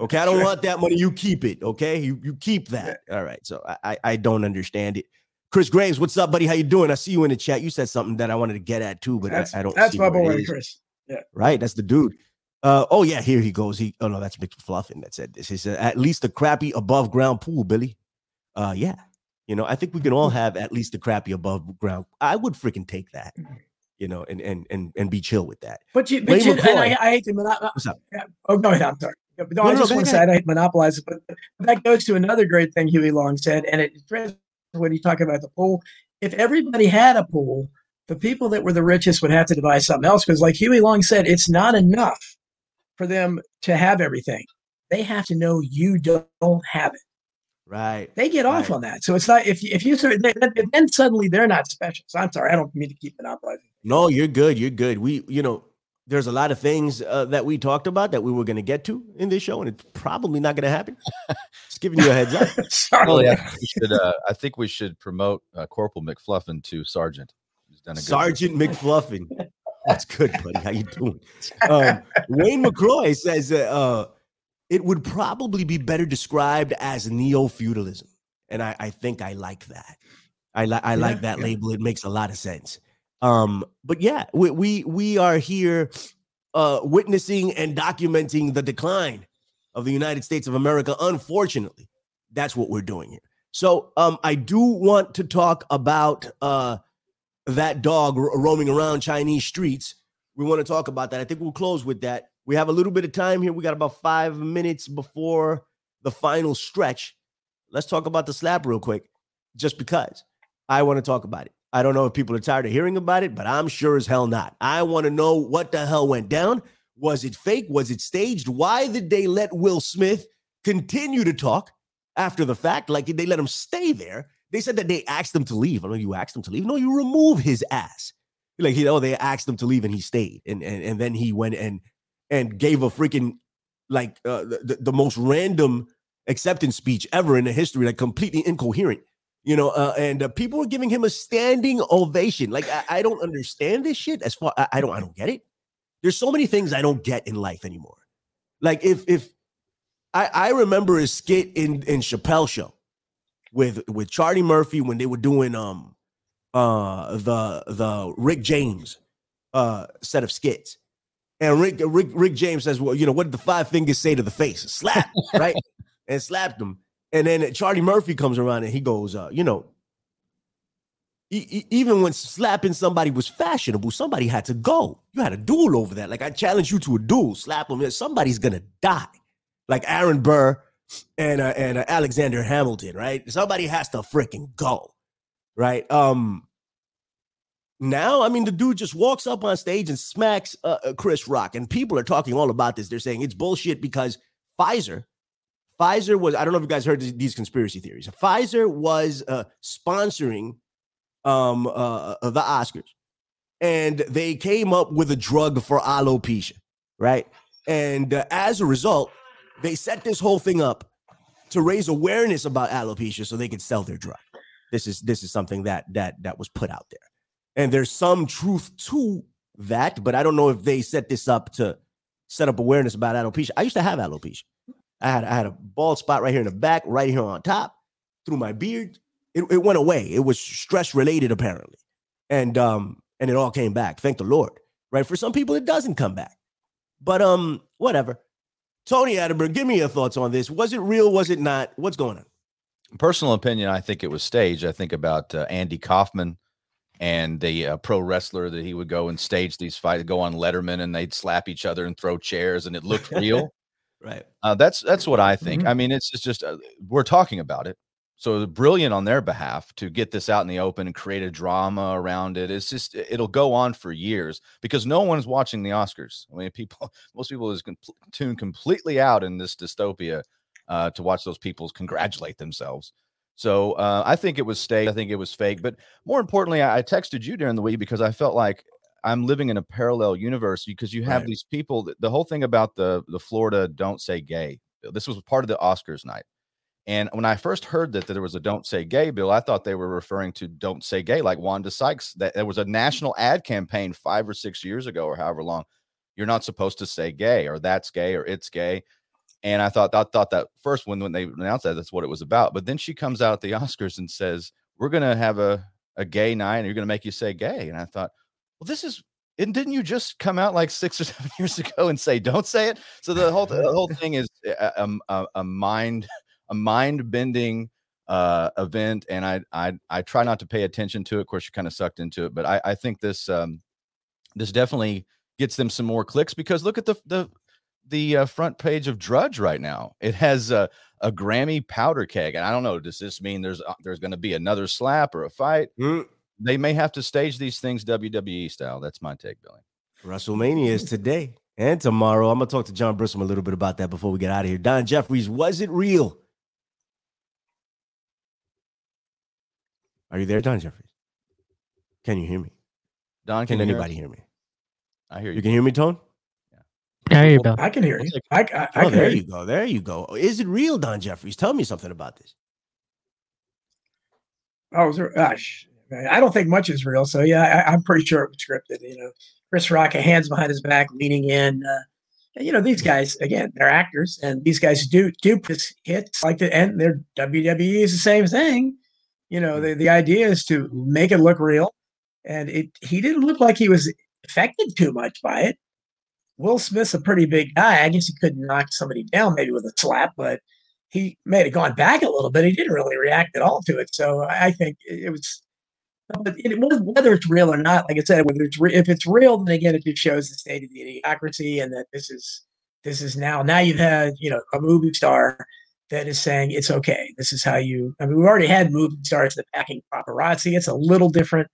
Okay, I don't want that money. You keep it. Okay, you you keep that. All right. So I I don't understand it. Chris Graves, what's up, buddy? How you doing? I see you in the chat. You said something that I wanted to get at too, but that's, I, I, don't. That's my boy, Chris. Yeah. Right. That's the dude. Uh, oh yeah, here he goes. He oh no, that's McFluffin that said this. He said at least a crappy above ground pool, Billy. Uh, yeah. You know, I think we can all have at least a crappy above ground. I would freaking take that. Mm-hmm. You know, and and and and be chill with that. But you, but you and I, I, hate to monopolize. What's up? Oh, go ahead. I'm sorry. no, no, I just no, want to say I hate monopolize it, but that goes to another great thing Huey Long said, and it when you talk about the pool if everybody had a pool, the people that were the richest would have to devise something else because, like Huey Long said, it's not enough for them to have everything. They have to know you don't have it. Right. They get off right. on that. So it's not if if you then suddenly they're not special. So I'm sorry, I don't mean to keep monopolizing. No, you're good. You're good. We, you know, there's a lot of things uh, that we talked about that we were going to get to in this show, and it's probably not going to happen. Just giving you a heads up. Sorry. I, think we should, uh, I think we should promote uh, Corporal McFluffin to Sergeant. Done a good Sergeant job. McFluffin. That's good, buddy. How you doing? Um, Wayne McCroy says uh, it would probably be better described as neo feudalism, and I, I, think I like that. I, li- I yeah, like that yeah. label. It makes a lot of sense. Um, but yeah, we we, we are here uh, witnessing and documenting the decline of the United States of America. Unfortunately, that's what we're doing here. So um, I do want to talk about uh, that dog roaming around Chinese streets. We want to talk about that. I think we'll close with that. We have a little bit of time here. We got about five minutes before the final stretch. Let's talk about the slap real quick, just because I want to talk about it. I don't know if people are tired of hearing about it, but I'm sure as hell not. I want to know what the hell went down. Was it fake? Was it staged? Why did they let Will Smith continue to talk after the fact? Like, did they let him stay there? They said that they asked him to leave. I don't know you asked him to leave. No, you remove his ass. Like, you know, they asked him to leave and he stayed. And and, and then he went and and gave a freaking like uh, the, the most random acceptance speech ever in the history, like completely incoherent you know, uh, and uh, people were giving him a standing ovation. Like I, I don't understand this shit. As far I, I, don't, I don't get it. There's so many things I don't get in life anymore. Like if if I, I remember a skit in in Chappelle show with with Charlie Murphy when they were doing um uh the the Rick James uh set of skits. And Rick Rick Rick James says, Well, you know, what did the five fingers say to the face? Slap, right? and slapped him. And then Charlie Murphy comes around and he goes, uh, you know, e- even when slapping somebody was fashionable, somebody had to go. You had a duel over that. Like I challenge you to a duel, slap them. Somebody's gonna die. Like Aaron Burr and uh, and uh, Alexander Hamilton, right? Somebody has to freaking go, right? Um. Now, I mean, the dude just walks up on stage and smacks uh, uh Chris Rock, and people are talking all about this. They're saying it's bullshit because Pfizer Pfizer was, I don't know if you guys heard these conspiracy theories. Pfizer was uh, sponsoring um, uh, uh, the Oscars, and they came up with a drug for alopecia, right? And uh, as a result, they set this whole thing up to raise awareness about alopecia so they could sell their drug. This is this is something that that that was put out there, and there's some truth to that, but I don't know if they set this up to set up awareness about alopecia. I used to have alopecia. I had I had a bald spot right here in the back, right here on top, through my beard. It, it went away. It was stress related, apparently, and um and it all came back. Thank the Lord. Right? For some people, it doesn't come back, but um whatever. Tony Arterburn, give me your thoughts on this. Was it real? Was it not? What's going on? Personal opinion, I think it was staged. I think about uh, Andy Kaufman and the uh, pro wrestler that he would go and stage these fights, go on Letterman, and they'd slap each other and throw chairs, and it looked real. Right. Uh, that's that's what I think. Mm-hmm. I mean, it's, it's just uh, we're talking about it. So brilliant on their behalf to get this out in the open and create a drama around it. It's just it'll go on for years because no one's watching the Oscars. I mean, people, most people is com- tuned completely out in this dystopia uh, to watch those people congratulate themselves. So uh, I think it was staged. I think it was fake. But more importantly, I, I texted you during the week because I felt like I'm living in a parallel universe because you have right. these people. That, the whole thing about the the Florida "Don't Say Gay." This was part of the Oscars night, and when I first heard that, that there was a "Don't Say Gay" bill, I thought they were referring to "Don't Say Gay," like Wanda Sykes. That there was a national ad campaign five or six years ago, or however long. You're not supposed to say gay, or that's gay, or it's gay. And I thought I thought that first when when they announced that that's what it was about. But then she comes out at the Oscars and says, "We're gonna have a a gay night, and you're gonna make you say gay." And I thought well, this is and didn't you just come out like six or seven years ago and say don't say it? So the whole the whole thing is eh, a, a, a mind a mind bending uh, event, and I I I try not to pay attention to it. Of course, you're kind of sucked into it, but I I think this um this definitely gets them some more clicks because look at the the the uh, front page of Drudge right now. It has a, a Grammy powder keg, and I don't know. Does this mean there's uh, there's going to be another slap or a fight? Mm they may have to stage these things WWE style. That's my take, Billy. WrestleMania is today and tomorrow. I'm gonna talk to John Brisson a little bit about that before we get out of here. Don Jeffries, was it real? Are you there, Don Jeffries? Can you hear me? Don, can, can anybody hear, hear me? I hear you. You can hear me, Tone? Yeah. There you go. I can hear you. take- I, I, I Oh, can hear there you. you go. There you go. Is it real, Don Jeffries? Tell me something about this. Oh, is there, gosh, I don't think much is real. So yeah, I, I'm pretty sure it was scripted. You know, Chris Rock, hands behind his back, leaning in. Uh, and, you know, these guys again, they're actors, and these guys do do this hits like the and their WWE is the same thing. You know, mm. the the idea is to make it look real, and it he didn't look like he was affected too much by it. Will Smith's a pretty big guy. I guess he could knock somebody down maybe with a slap, but he may have gone back a little bit. He didn't really react at all to it. So I think it was, but it, whether it's real or not, like I said, whether it's re- if it's real, then again, it just shows the state of the idiocracy and that this is this is now now you've had you know a movie star that is saying it's okay. This is how you. I mean, we've already had movie stars that packing paparazzi. It's a little different.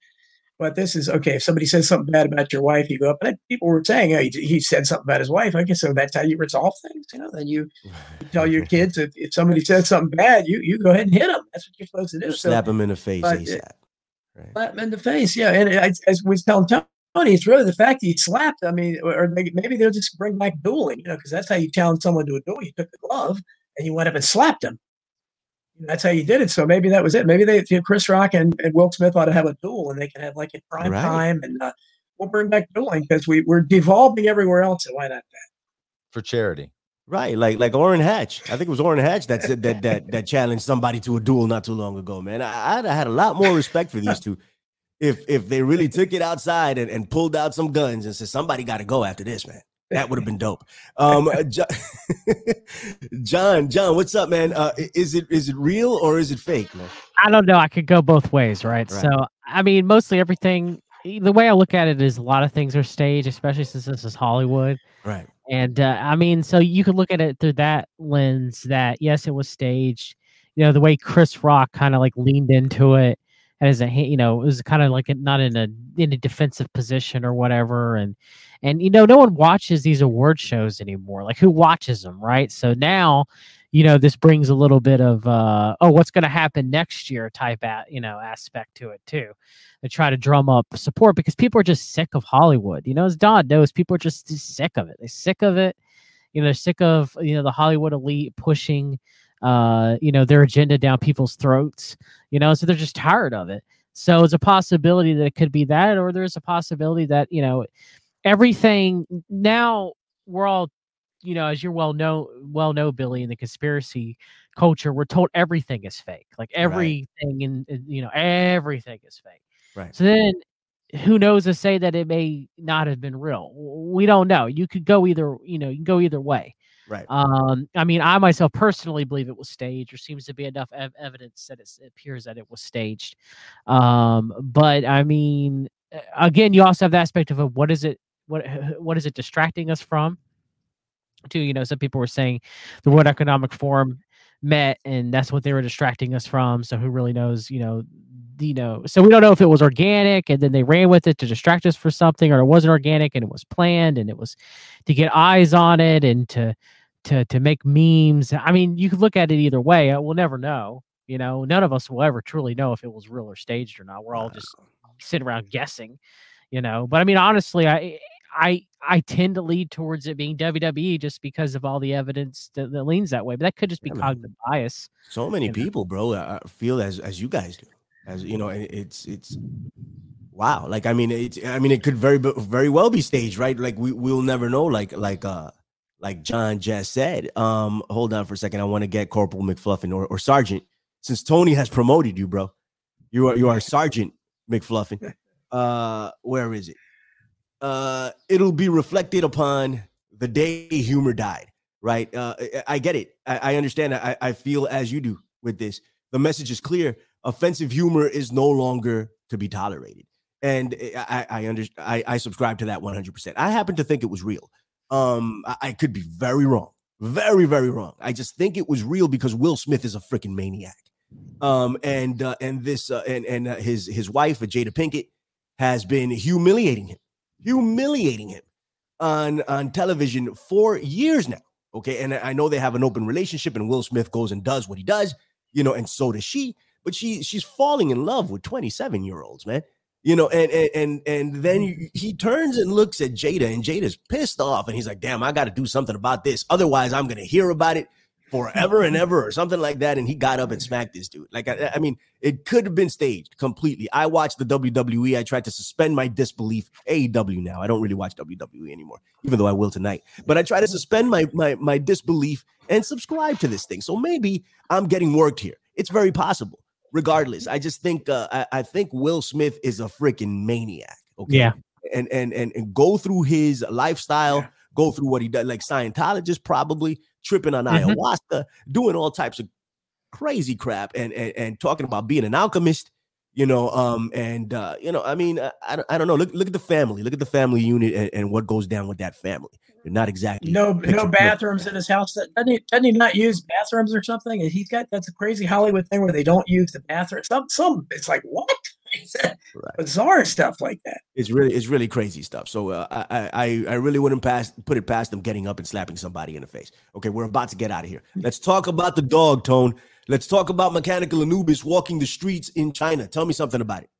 But this is okay. If somebody says something bad about your wife, you go up. And people were saying, oh, he, he said something about his wife. I guess so. That's how you resolve things. You know, then you you tell your kids if, if somebody says something bad, you you go ahead and hit them. That's what you're supposed to do. So Slap him in the face but uh, ASAP. Right. slap him in the face, yeah. And as, as we was telling Tony, it's really the fact that he slapped. I mean, or maybe, maybe they'll just bring back dueling, you know, because that's how you challenge someone to a duel. You took the glove and you went up and slapped him. That's how you did it. So maybe that was it. Maybe they, Chris Rock and, and Will Smith ought to have a duel, and they can have like a prime Right. time, and uh, we'll bring back dueling because we we're devolving everywhere else. And why not that? for charity. Right, like like Orrin Hatch. I think it was Orrin Hatch that said that that that challenged somebody to a duel not too long ago. Man, I, I'd have had a lot more respect for these two if if they really took it outside and, and pulled out some guns and said somebody got to go after this, man. That would have been dope. Um, uh, John, John, what's up, man? Uh, is it is it real or is it fake, man? I don't know. I could go both ways, right? Right. So, I mean, mostly everything. The way I look at it is a lot of things are staged, especially since this is Hollywood. Right, And uh, I mean, so you could look at it through that lens that yes, it was staged. You know, the way Chris Rock kind of like leaned into it, and as a you know, it was kind of like a, not in a in a defensive position or whatever. And and you know, no one watches these award shows anymore. Like who watches them, right? So now, you know, this brings a little bit of uh, oh, what's going to happen next year type at you know aspect to it too. To try to drum up support because people are just sick of Hollywood. You know, as Don knows, people are just sick of it. They're sick of it. You know, they're sick of you know the Hollywood elite pushing, uh, you know, their agenda down people's throats. You know, so they're just tired of it. So it's a possibility that it could be that, or there's a possibility that you know, everything now we're all, you know, as you're well know, well know, Billy, in the conspiracy culture, we're told everything is fake. Like everything in, in you know, everything is fake. Right. So then who knows to say that it may not have been real? We don't know. You could go either, you know, you can go either way. Right. Um, I mean, I myself personally believe it was staged. There seems to be enough ev- evidence that it appears that it was staged. Um, but I mean, again, you also have the aspect of a, what is it? What what is it distracting us from? To you know, some people were saying the World Economic Forum met, and that's what they were distracting us from. So who really knows? You know, you know. So we don't know if it was organic, and then they ran with it to distract us for something, or it wasn't organic and it was planned, and it was to get eyes on it and to to to make memes. I mean, you could look at it either way. uh, We'll never know. You know, none of us will ever truly know if it was real or staged or not. We're all just sitting around guessing. You know, but I mean, honestly, I I I tend to lead towards it being WWE just because of all the evidence that, that leans that way. But that could just be Yeah, cognitive bias. So many you know. people, bro, uh, feel as as you guys do. As you know, it's it's wow. Like I mean, it's I mean, it could very very well be staged, right? Like we we'll never know. Like like uh like John just said. Um, hold on for a second. I want to get Corporal McFluffin or, or Sergeant, since Tony has promoted you, bro. You are you are Sergeant McFluffin. Uh, where is it? Uh, it'll be reflected upon the day humor died right? Uh, I, I get it. I, I understand. I, I feel as you do with this. The message is clear. Offensive humor is no longer to be tolerated, and I I understand. I, I subscribe to that one hundred percent. I happen to think it was real. Um, I, I could be very wrong, very very wrong. I just think it was real because Will Smith is a freaking maniac. Um, and uh, and this uh, and and uh, his his wife, Jada Pinkett, has been humiliating him, humiliating him on on television for years now. Okay, and I know they have an open relationship, and Will Smith goes and does what he does, you know, and so does she. But she she's falling in love with 27 year olds, man. You know, and and and, and then mm-hmm. he turns and looks at Jada, and Jada's pissed off, and he's like, "Damn, I got to do something about this. Otherwise, I'm gonna hear about it forever and ever, or something like that." And he got up and smacked this dude. Like, I, I mean, it could have been staged completely. I watched the WWE. I tried to suspend my disbelief. AEW now. I don't really watch WWE anymore, even though I will tonight. But I try to suspend my my my disbelief and subscribe to this thing. So maybe I'm getting worked here. It's very possible regardless. I just think uh, I, I, think Will Smith is a freaking maniac. Okay. Yeah. And and and and go through his lifestyle, yeah. go through what he does, like Scientologist probably tripping on mm-hmm. ayahuasca, doing all types of crazy crap, and, and and talking about being an alchemist you know um and uh you know i mean i, I, I don't know look look at the family look at the family unit and, and what goes down with that family they're not exactly no no bathrooms in his house. Doesn't he, doesn't he not use bathrooms or something? He's got that's a crazy hollywood thing where they don't use the bathroom. Some some it's like what? Right. bizarre stuff like that. It's really it's really crazy stuff. So uh, i i i really wouldn't pass put it past them getting up and slapping somebody in the face. Okay we're about to get out of here. Let's talk about the dog tone. Let's talk about Mechanical Anubis walking the streets in China. Tell me something about it.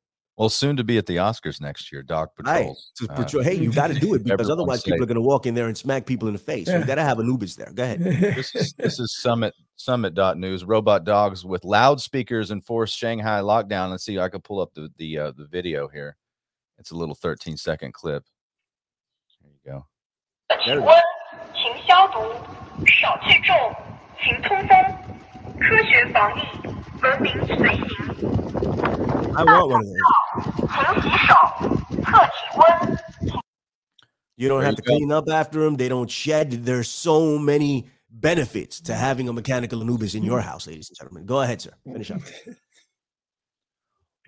Well, soon to be at the Oscars next year, Dog Patrol. Right. Uh, hey, you got to do it because otherwise people are going to walk in there and smack people in the face. So you got to have Anubis there. Go ahead. this, is, this is Summit Summit.news. Robot dogs with loudspeakers enforce Shanghai lockdown. Let's see. I can pull up the the uh, the video here. It's a little 13 second clip. Here you go. There we go. 科学防疫，文明随行。I want one of those. 勤洗手，测体温。You don't have to clean up after them. They don't shed. There's so many benefits to having a mechanical Anubis in your house, ladies and gentlemen. Go ahead, sir. Finish up.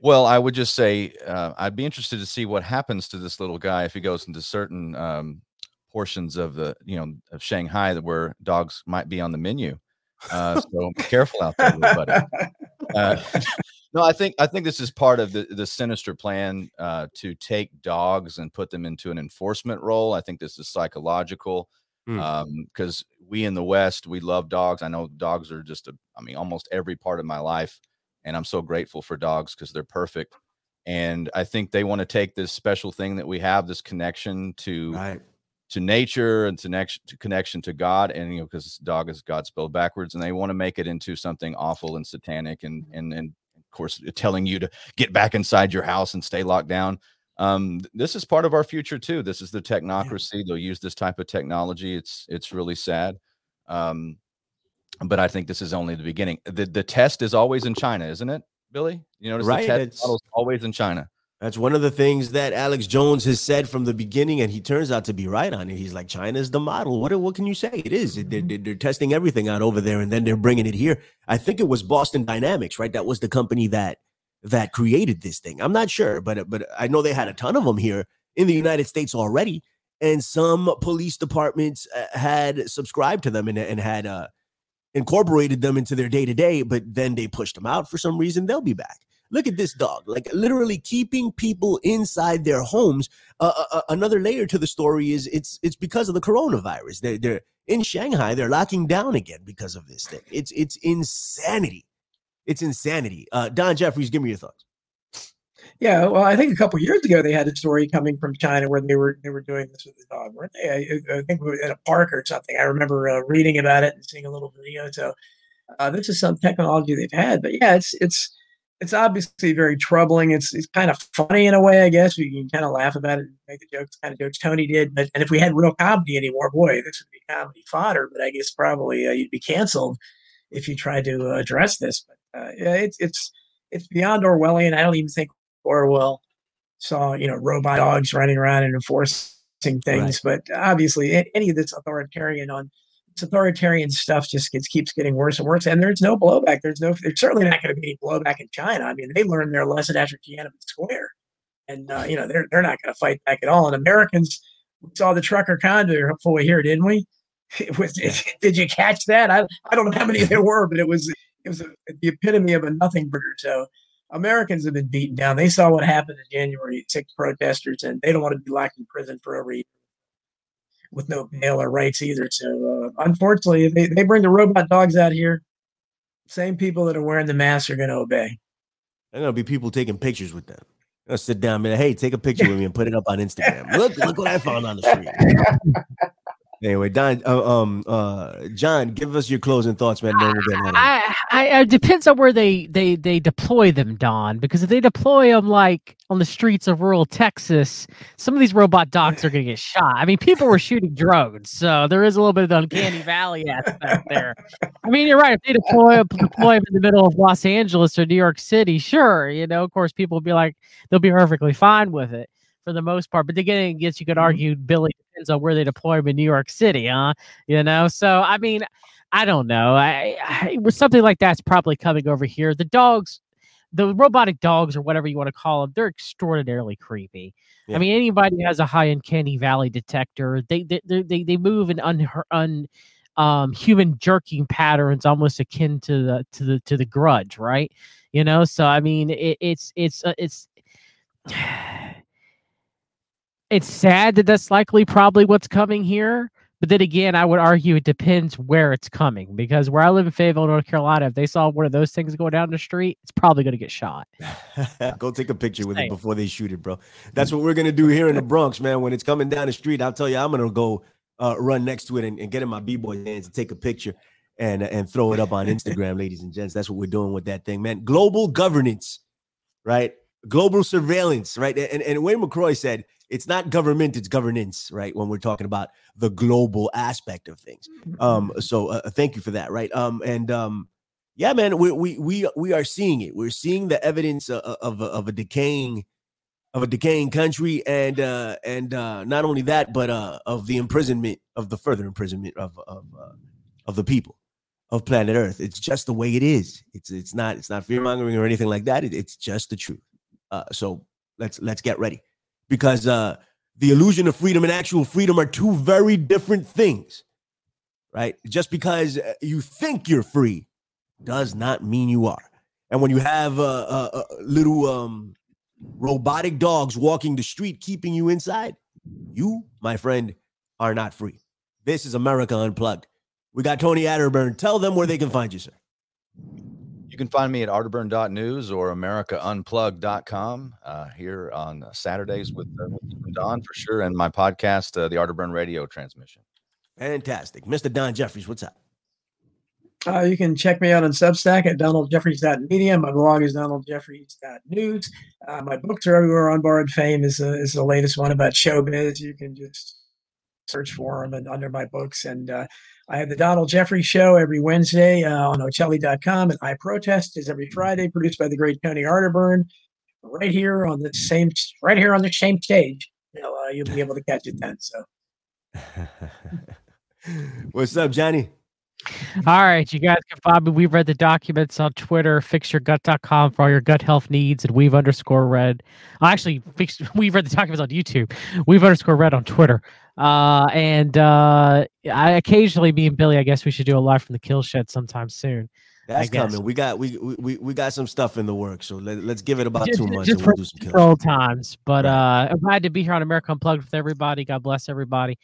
Well, I would just say uh, I'd be interested to see what happens to this little guy if he goes into certain um, portions of the, you know, of Shanghai where dogs might be on the menu. Uh, so be careful out there, everybody. Uh, no, I think I think this is part of the the sinister plan uh, to take dogs and put them into an enforcement role. I think this is psychological Um, because mm. um, we in the West we love dogs. I know dogs are just a, I mean, almost every part of my life, and I'm so grateful for dogs because they're perfect. And I think they want to take this special thing that we have, this connection to right to nature and to connection to connection to God, and you know, because dog is God spelled backwards, and they want to make it into something awful and satanic, and and and of course telling you to get back inside your house and stay locked down. Um, this is part of our future too. This is the technocracy. They'll use this type of technology. It's it's really sad. Um, but I think this is only the beginning. The the test is always in China, isn't it, Billy? You notice right. the test is always in China. That's one of the things that Alex Jones has said from the beginning, and he turns out to be right on it. He's like, China's the model. What, what can you say? It is. They're, they're, testing everything out over there, and then they're bringing it here. I think it was Boston Dynamics, right? That was the company that that created this thing. I'm not sure, but but I know they had a ton of them here in the United States already, and some police departments uh, had subscribed to them and, and had uh, incorporated them into their day to day. But then they pushed them out for some reason. They'll be back. Look at this dog, like literally keeping people inside their homes. Uh, uh, uh, another layer to the story is it's it's because of the coronavirus. They're, they're in Shanghai. They're locking down again because of this thing. It's it's insanity. It's insanity. Uh, Don Jeffries, give me your thoughts. Yeah, well, I think a couple years ago they had a story coming from China where they were they were doing this with the dog, weren't they? I, I think we were in a park or something. I remember uh, reading about it and seeing a little video. So uh, this is some technology they've had, but yeah, it's it's it's obviously very troubling. It's it's kind of funny in a way, I guess. We can kind of laugh about it, make the jokes, kind of jokes Tony did. But and if we had real comedy anymore, boy, this would be comedy fodder. But I guess probably uh, you'd be canceled if you tried to uh, address this. But uh, yeah, it's it's it's beyond Orwellian. I don't even think Orwell saw you know robot dogs running around and enforcing things. Right. But obviously, any of this authoritarian on authoritarian stuff just gets keeps getting worse and worse, and there's no blowback. There's no. There's certainly not going to be any blowback in China. I mean, they learned their lesson after Tiananmen Square, and uh, you know they're they're not going to fight back at all. And Americans we saw the trucker convoy fully here, didn't we? It was. It, did you catch that? I I don't know how many there were, but it was it was a, the epitome of a nothing burger. So. Americans have been beaten down. They saw what happened in January 6 protesters, and they don't want to be locked in prison forever with no bail or rights either. So uh, unfortunately, they, they bring the robot dogs out here. Same people that are wearing the masks are going to obey. There are going to be people taking pictures with them. I'll sit down and be like, hey, take a picture with me and put it up on Instagram. Look, look what I found on the street. Anyway, Don, uh, um, uh, John, give us your closing thoughts, man. I, I, it depends on where they they they deploy them, Don. Because if they deploy them like on the streets of rural Texas, some of these robot dogs are going to get shot. I mean, people were shooting drones, so there is a little bit of the uncanny valley aspect there. I mean, you're right. If they deploy deploy them in the middle of Los Angeles or New York City, sure, you know, of course, people will be like, they'll be perfectly fine with it for the most part. But again, I guess you could argue Billy depends on where they deploy him in New York City, huh? You know, so I mean, I don't know. I, I something like that's probably coming over here. The dogs, the robotic dogs or whatever you want to call them, they're extraordinarily creepy. Yeah. I mean, anybody who has a high uncanny valley detector, they they they they move in un, un um human jerking patterns almost akin to the to the to the grudge right you know so i mean it, it's it's uh, it's it's sad that that's likely probably what's coming here. But then again, I would argue it depends where it's coming because where I live in Fayetteville, North Carolina, if they saw one of those things go down the street, it's probably going to get shot. go take a picture with it before they shoot it, bro. That's what we're going to do here in the Bronx, man. When it's coming down the street, I'll tell you, I'm going to go uh, run next to it and, and get in my b-boy hands and take a picture and and throw it up on Instagram, ladies and gents. That's what we're doing with that thing, man. Global governance, right? Global surveillance, right? And and Wayne McCroy said it's not government, it's governance, right? When we're talking about the global aspect of things. Um, mm-hmm. so uh, thank you for that, right? Um, and um, yeah, man, we we we we are seeing it. We're seeing the evidence of of, of a decaying of a decaying country, and uh, and uh, not only that, but uh, of the imprisonment of the further imprisonment of of uh, of the people of planet Earth. It's just the way it is. It's it's not it's not fear mongering or anything like that. It, it's just the truth. Uh, so let's let's get ready because uh, the illusion of freedom and actual freedom are two very different things, right? Just because uh, you think you're free does not mean you are. And when you have uh, uh, little um, robotic dogs walking the street, keeping you inside, you, my friend, are not free. This is America Unplugged. We got Tony Arterburn. Tell them where they can find you, sir. You can find me at arterburn.news or americaunplugged.com uh, here on Saturdays with, uh, with Don for sure, and my podcast, uh, the Arterburn Radio Transmission. Fantastic. Mr. Don Jeffries, what's up? Uh, you can check me out on Substack at donaldjeffries.media. My blog is donaldjeffries.news. Uh, my books are everywhere on Borrowed Fame is, uh, is the latest one about showbiz. You can just search for them and under my books. And uh, I have the Donald Jeffrey Show every Wednesday uh, on Ocelli.com, and I Protest is every Friday, produced by the great Tony Arterburn, right here on the same, right here on the same stage. You know, uh, you'll be able to catch it then. So, what's up, Johnny? All right, you guys can find me. We've read the documents on Twitter, fixyourgut.com for all your gut health needs, and we've underscore read. Actually, fix, we've read the documents on YouTube. We've underscore read on Twitter. Uh, and uh, I occasionally, me and Billy, I guess we should do a live from the kill shed sometime soon. That's coming. We got we, we we got some stuff in the works, so let, us give it about just, two months. Just for, we'll times, but right. uh, I'm glad to be here on America Unplugged with everybody. God bless everybody.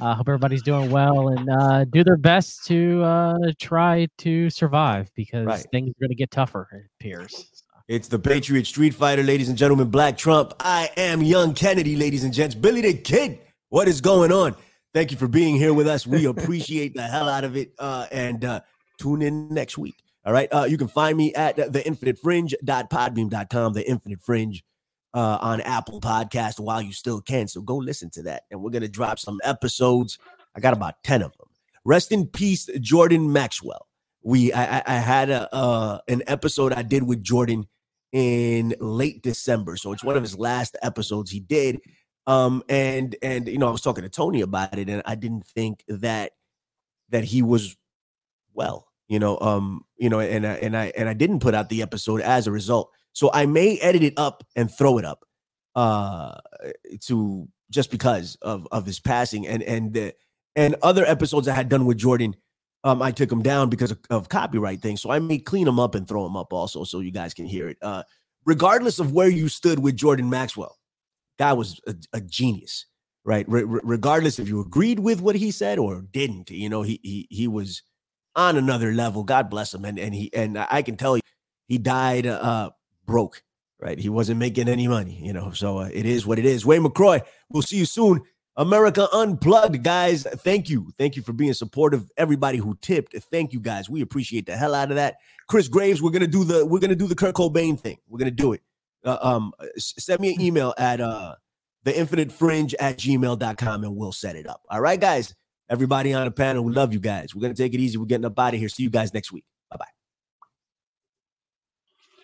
Uh, hope everybody's doing well and uh, do their best to uh, try to survive because right. things are going to get tougher. It appears. It's the Patriot Street Fighter, ladies and gentlemen. Black Trump. I am Young Kennedy, ladies and gents. Billy the Kid. What is going on? Thank you for being here with us. We appreciate the hell out of it. Uh, and uh, tune in next week. All right. Uh, you can find me at theinfinitefringe.podbean.com, the Infinite Fringe uh, on Apple Podcast while you still can. So go listen to that. And we're going to drop some episodes. I got about 10 of them. Rest in peace, Jordan Maxwell. We I, I had a uh, an episode I did with Jordan in late December. So it's one of his last episodes he did. Um, and and you know, I was talking to Tony about it, and I didn't think that that he was well, you know, um, you know, and I, and I and I didn't put out the episode as a result. So I may edit it up and throw it up, uh, to just because of of his passing and and the and other episodes I had done with Jordan. Um, I took them down because of, of copyright things. So I may clean them up and throw them up also, so you guys can hear it. Uh, regardless of where you stood with Jordan Maxwell, guy was a, a genius, right? regardless if you agreed with what he said or didn't, you know, he he he was on another level. God bless him, and and he and I can tell you, he died uh broke, right? He wasn't making any money, you know. So uh, it is what it is. Wayne McCroy, we'll see you soon. America Unplugged, guys. Thank you. Thank you for being supportive. Everybody who tipped, thank you guys. We appreciate the hell out of that. Chris Graves, we're gonna do the we're gonna do the Kurt Cobain thing. We're gonna do it. Uh, um, send me an email at uh the infinite fringe at gmail.com and we'll set it up. All right, guys. Everybody on the panel, we love you guys. We're gonna take it easy. We're getting up out of here. See you guys next week.